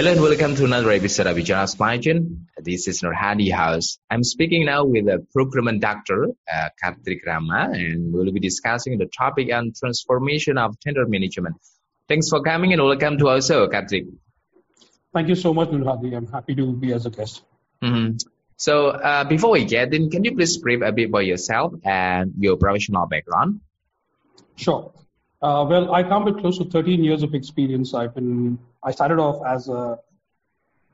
Hello and welcome to another episode of Supply Chain. This is Nurhadi House. I'm speaking now with a procurement doctor, uh, Karthik Rama, and we'll be discussing the topic on transformation of tender management. Thanks for coming and welcome to our show, Karthik. Thank you so much, Nurhadi. I'm happy to be as a guest. Mm-hmm. So uh, before we get in, can you please brief a bit about yourself and your professional background? Sure. Uh, well, I come with close to 13 years of experience. I've been I started off as a,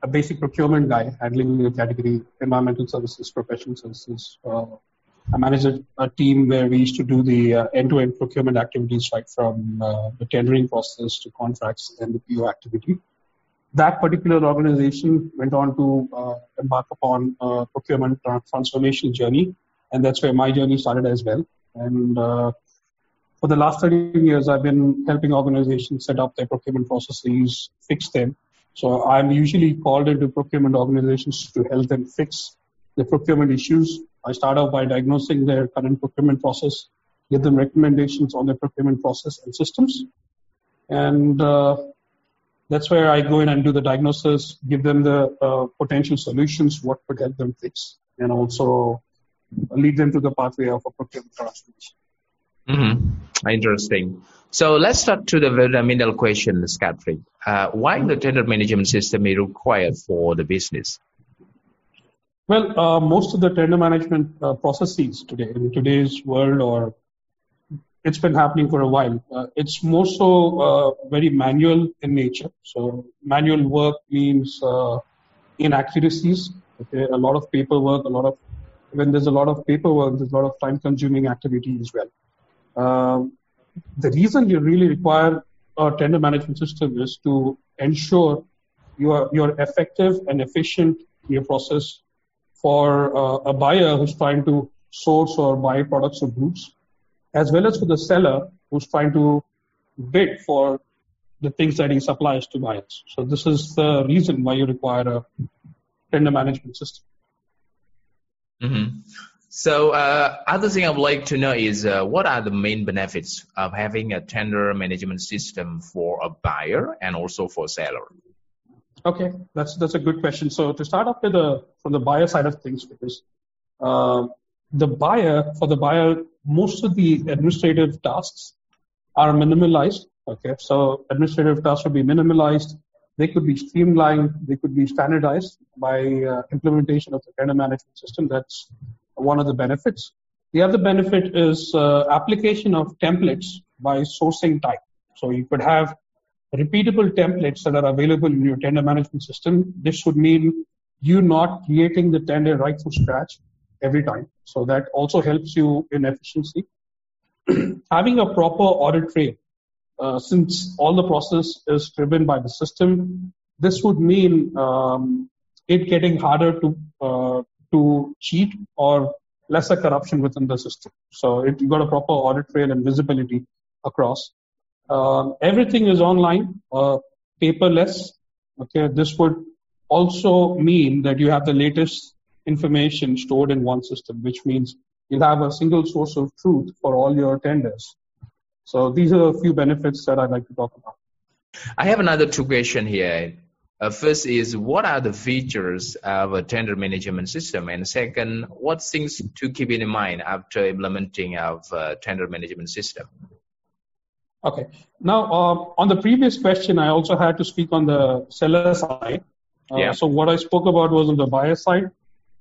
a basic procurement guy, handling the category environmental services, professional services. Uh, I managed a, team where we used to do the uh, end-to-end procurement activities, right from uh, the tendering process to contracts and the PO activity. That particular organization went on to uh, embark upon a procurement transformation journey, and that's where my journey started as well. And uh, for the last 13 years, I've been helping organizations set up their procurement processes, fix them. So I'm usually called into procurement organizations to help them fix the procurement issues. I start off by diagnosing their current procurement process, give them recommendations on their procurement process and systems. And uh, that's where I go in and do the diagnosis, give them the uh, potential solutions, what could help them fix, and also lead them to the pathway of a procurement transformation. Mm-hmm. Interesting. So let's start to the fundamental question, Scotfrey. Uh, why the tender management system is required for the business? Well, uh, most of the tender management uh, processes today in today's world, or it's been happening for a while. Uh, it's more so uh, very manual in nature. So manual work means uh, inaccuracies. Okay, a lot of paperwork, a lot of when there's a lot of paperwork, there's a lot of time-consuming activity as well. Um, the reason you really require a tender management system is to ensure you are you're effective and efficient your process for uh, a buyer who's trying to source or buy products or goods, as well as for the seller who's trying to bid for the things that he supplies to buyers. So this is the reason why you require a tender management system. Mm-hmm. So, uh, other thing I would like to know is uh, what are the main benefits of having a tender management system for a buyer and also for seller? Okay, that's that's a good question. So, to start off with the from the buyer side of things, because uh, the buyer for the buyer, most of the administrative tasks are minimalized. Okay, so administrative tasks would be minimalized. They could be streamlined. They could be standardized by uh, implementation of the tender management system. That's one of the benefits. The other benefit is uh, application of templates by sourcing type. So you could have repeatable templates that are available in your tender management system. This would mean you not creating the tender right from scratch every time. So that also helps you in efficiency. Having a proper audit trail, uh, since all the process is driven by the system, this would mean um, it getting harder to uh, to cheat or lesser corruption within the system. So it, you got a proper audit trail and visibility across. Uh, everything is online, uh, paperless. Okay, this would also mean that you have the latest information stored in one system, which means you'll have a single source of truth for all your tenders. So these are a few benefits that I'd like to talk about. I have another two question here. Uh, first is what are the features of a tender management system, and second, what things to keep in mind after implementing of a tender management system. Okay. Now, uh, on the previous question, I also had to speak on the seller side. Uh, yeah. So what I spoke about was on the buyer side.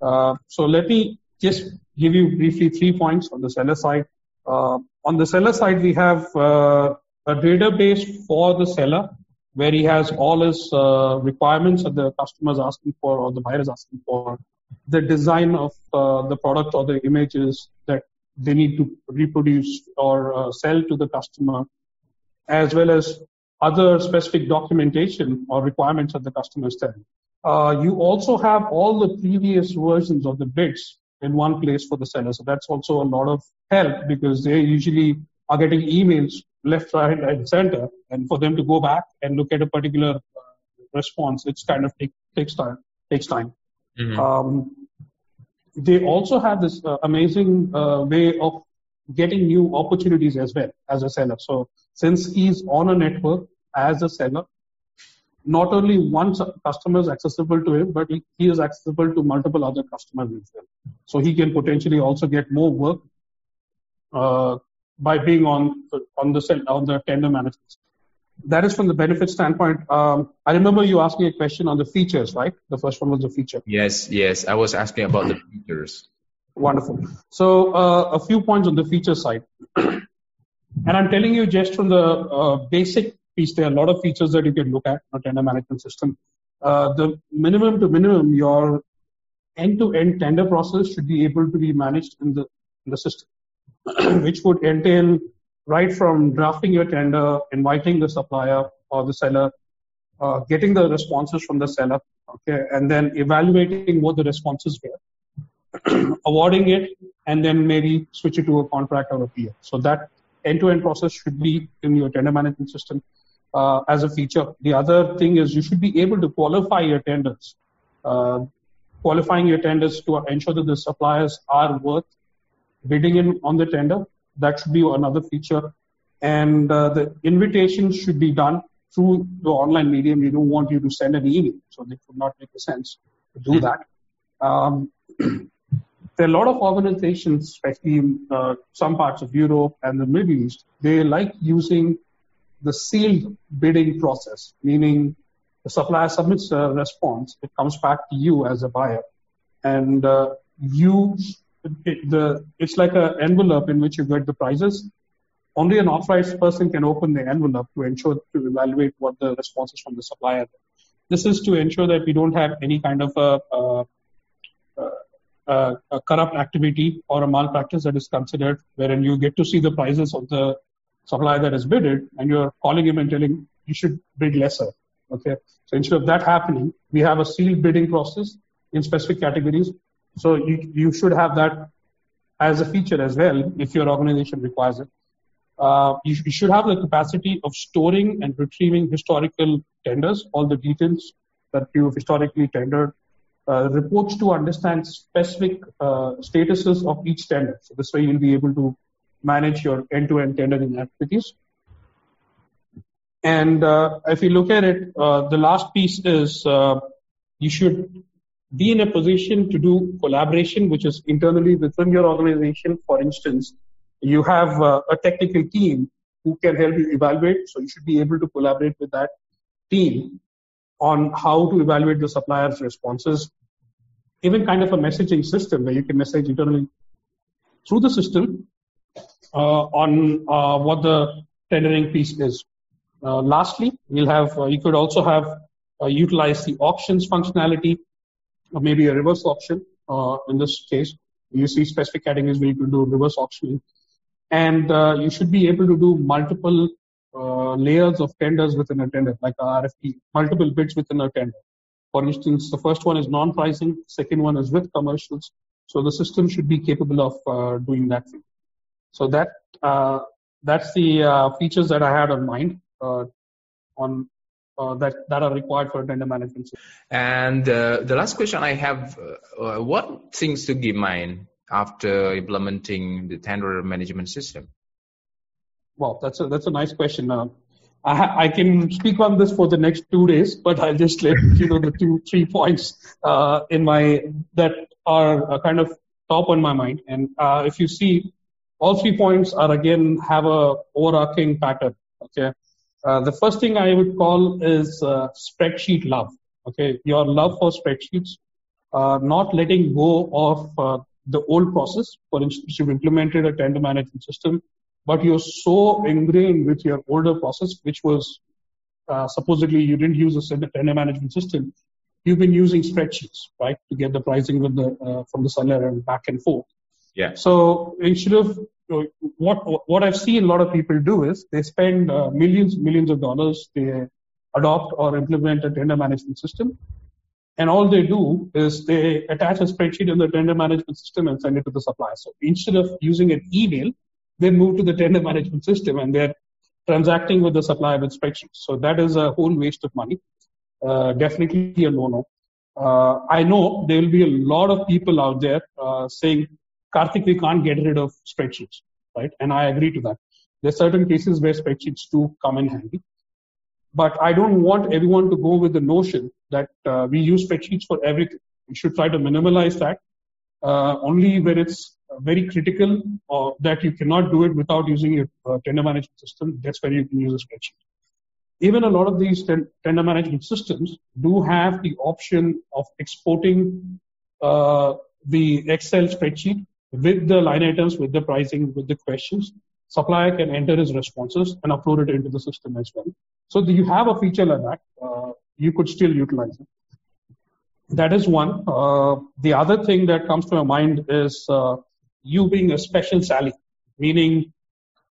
Uh, so let me just give you briefly three points on the seller side. Uh, on the seller side, we have uh, a database for the seller where he has all his uh, requirements that the customer is asking for or the buyer is asking for, the design of uh, the product or the images that they need to reproduce or uh, sell to the customer, as well as other specific documentation or requirements that the customer is telling. Uh, you also have all the previous versions of the bids in one place for the seller. So that's also a lot of help because they usually are getting emails left, right, and center. And for them to go back and look at a particular uh, response, it's kind of take, takes time. Takes time. Mm-hmm. Um, they also have this uh, amazing uh, way of getting new opportunities as well as a seller. So since he's on a network as a seller, not only one customer is accessible to him, but he is accessible to multiple other customers as well. So he can potentially also get more work uh, by being on on the on the tender management. That is from the benefit standpoint. Um, I remember you asking a question on the features, right? The first one was the feature. Yes, yes. I was asking about the features. Wonderful. So uh, a few points on the feature side. and I'm telling you just from the uh, basic piece, there are a lot of features that you can look at in a tender management system. Uh, the minimum to minimum, your end-to-end tender process should be able to be managed in the, in the system, which would entail right from drafting your tender, inviting the supplier or the seller, uh, getting the responses from the seller, okay, and then evaluating what the responses were, awarding it, and then maybe switch it to a contract or a PO. So that end-to-end process should be in your tender management system uh, as a feature. The other thing is you should be able to qualify your tenders. Uh, qualifying your tenders to ensure that the suppliers are worth bidding in on the tender. That should be another feature. And uh, the invitation should be done through the online medium. We don't want you to send an email, so it would not make sense to do that. Um, there are a lot of organizations, especially in uh, some parts of Europe and the Middle East, they like using the sealed bidding process, meaning the supplier submits a response, it comes back to you as a buyer, and uh, you it, the it's like an envelope in which you get the prices. Only an authorized person can open the envelope to ensure to evaluate what the responses from the supplier. This is to ensure that we don't have any kind of a, a, a, a corrupt activity or a malpractice that is considered, wherein you get to see the prices of the supplier that has bidded, and you're calling him and telling you should bid lesser. Okay. So instead of that happening, we have a sealed bidding process in specific categories. So you, you should have that as a feature as well if your organization requires it. Uh, you, you, should have the capacity of storing and retrieving historical tenders, all the details that you've historically tendered, uh, reports to understand specific uh, statuses of each tender. So this way you'll be able to manage your end-to-end tendering activities. And uh, if you look at it, uh, the last piece is uh, you should be in a position to do collaboration, which is internally within your organization. For instance, you have uh, a technical team who can help you evaluate. So you should be able to collaborate with that team on how to evaluate the supplier's responses. Even kind of a messaging system where you can message internally through the system uh, on uh, what the tendering piece is. Uh, lastly, we'll have you could also have utilize the auctions functionality, or maybe a reverse auction. in this case, you see specific categories where you can do reverse auctioning, and you should be able to do multiple uh, layers of tenders within a tender, like a RFP, multiple bids within a tender. For instance, the first one is non-pricing, second one is with commercials. So the system should be capable of uh, doing that. Thing. So that uh, that's the uh, features that I had on mind uh, on uh, Uh, that that are required for tender management. System. And uh, the last question I have: uh, What things to in mind after implementing the tender management system? Well, that's a that's a nice question. Uh, I, I, can speak on this for the next two days, but I'll just let you know the two three points uh, in my that are kind of top on my mind. And if you see all three points are again have a overarching pattern. Okay. Uh, the first thing I would call is uh, spreadsheet love. Okay, your love for spreadsheets, uh, not letting go of uh, the old process. For instance, you've implemented a tender management system, but you're so ingrained with your older process, which was uh, supposedly you didn't use a tender management system. You've been using spreadsheets, right, to get the pricing with the, uh, from the seller and back and forth. Yeah. So instead of what what I've seen a lot of people do is they spend uh, millions millions of dollars. They adopt or implement a tender management system, and all they do is they attach a spreadsheet in the tender management system and send it to the supplier. So instead of using an email, they move to the tender management system and they're transacting with the supplier with spreadsheets. So that is a whole waste of money. Uh, definitely a no-no. Uh, I know there will be a lot of people out there uh, saying Karthik, we can't get rid of spreadsheets, right? And I agree to that. There are certain cases where spreadsheets do come in handy. But I don't want everyone to go with the notion that uh, we use spreadsheets for everything. We should try to minimalize that uh, only where it's very critical or that you cannot do it without using a uh, tender management system. That's where you can use a spreadsheet. Even a lot of these tender management systems do have the option of exporting uh, the Excel spreadsheet with the line items, with the pricing, with the questions. Supplier can enter his responses and upload it into the system as well. So you have a feature like that. Uh, you could still utilize it. That is one. Uh, the other thing that comes to my mind is uh, you being a special Sally, meaning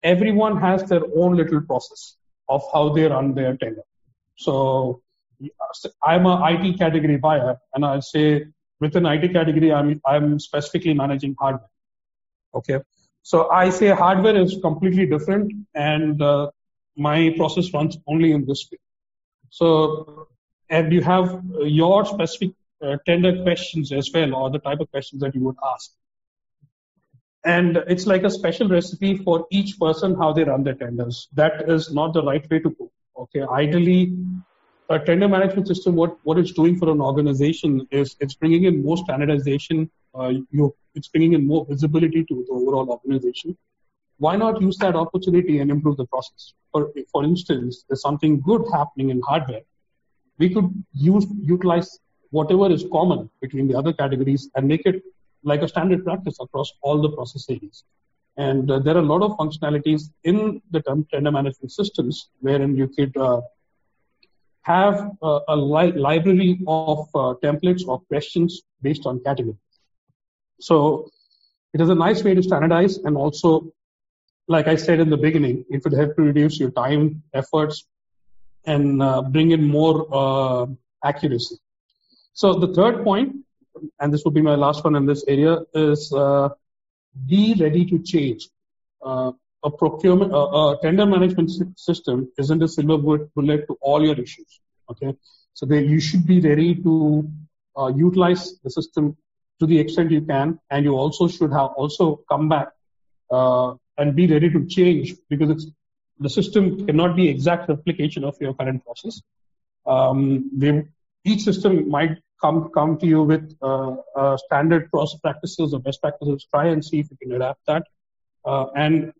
everyone has their own little process of how they run their tender. So I'm an IT category buyer, and I say within IT category, I'm I'm specifically managing hardware. Okay. So I say hardware is completely different and uh, my process runs only in this way. So, and you have your specific uh, tender questions as well, or the type of questions that you would ask. And it's like a special recipe for each person how they run their tenders. That is not the right way to go. Okay. Ideally, a tender management system, what, what it's doing for an organization is it's bringing in more standardization. Uh, you it's bringing in more visibility to the overall organization. Why not use that opportunity and improve the process? For, for instance, there's something good happening in hardware. We could use utilize whatever is common between the other categories and make it like a standard practice across all the process areas. And uh, there are a lot of functionalities in the term tender management systems wherein you could uh, have uh, a li- library of uh, templates or questions based on category. So it is a nice way to standardize and also, like I said in the beginning, it would help to reduce your time, efforts, and uh, bring in more uh, accuracy. So the third point, and this will be my last one in this area, is uh, be ready to change. Uh, a procurement, a tender management system isn't a silver bullet to all your issues. Okay, so you should be ready to uh, utilize the system to the extent you can, and you also should have also come back uh, and be ready to change because the system cannot be exact replication of your current process. Um, they, each system might come come to you with uh, uh, standard process practices or best practices. Try and see if you can adapt that. Uh, and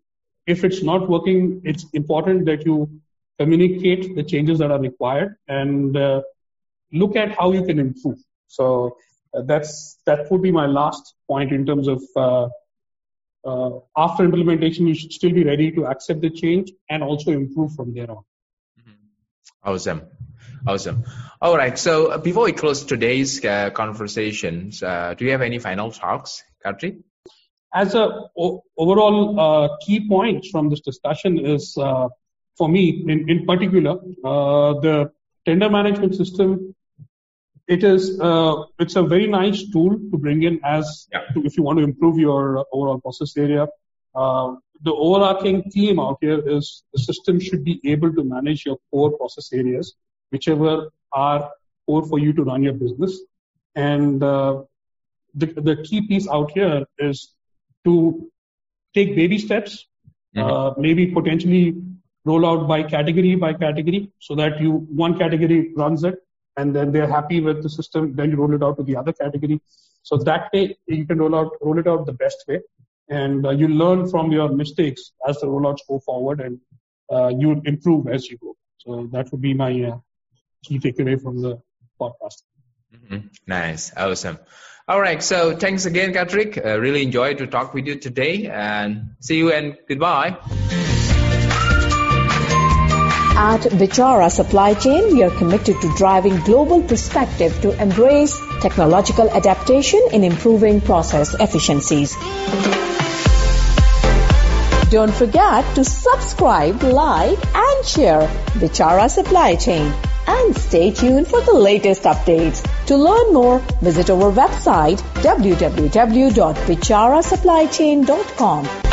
if it's not working, it's important that you communicate the changes that are required and uh, look at how you can improve. So that's that would be my last point in terms of uh, uh, after implementation, you should still be ready to accept the change and also improve from there on. Mm-hmm. Awesome. Awesome. All right. So before we close today's uh, conversations, uh, do you have any final talks, Karthik? As a o- overall uh, key point from this discussion is for me in, in particular, the tender management system it is uh, it's a very nice tool to bring in as yeah. to, if you want to improve your overall process area. Uh, the overarching theme out here is the system should be able to manage your core process areas, whichever are core for you to run your business. And uh, the, the key piece out here is to take baby steps, mm-hmm. Uh, maybe potentially roll out by category by category so that you one category runs it and then they're happy with the system, then you roll it out to the other category. So that way you can roll out roll it out the best way, and uh, you learn from your mistakes as the rollouts go forward, and uh, you improve as you go. So that would be my uh, key takeaway from the podcast. Mm-hmm. Nice, awesome. All right, so thanks again, Karthik. Uh, really enjoyed to talk with you today, and see you and goodbye. At Bichara Supply Chain, we are committed to driving global perspective to embrace technological adaptation in improving process efficiencies. Don't forget to subscribe, like and share Bichara Supply Chain and stay tuned for the latest updates. To learn more, visit our website www.bicharasupplychain.com.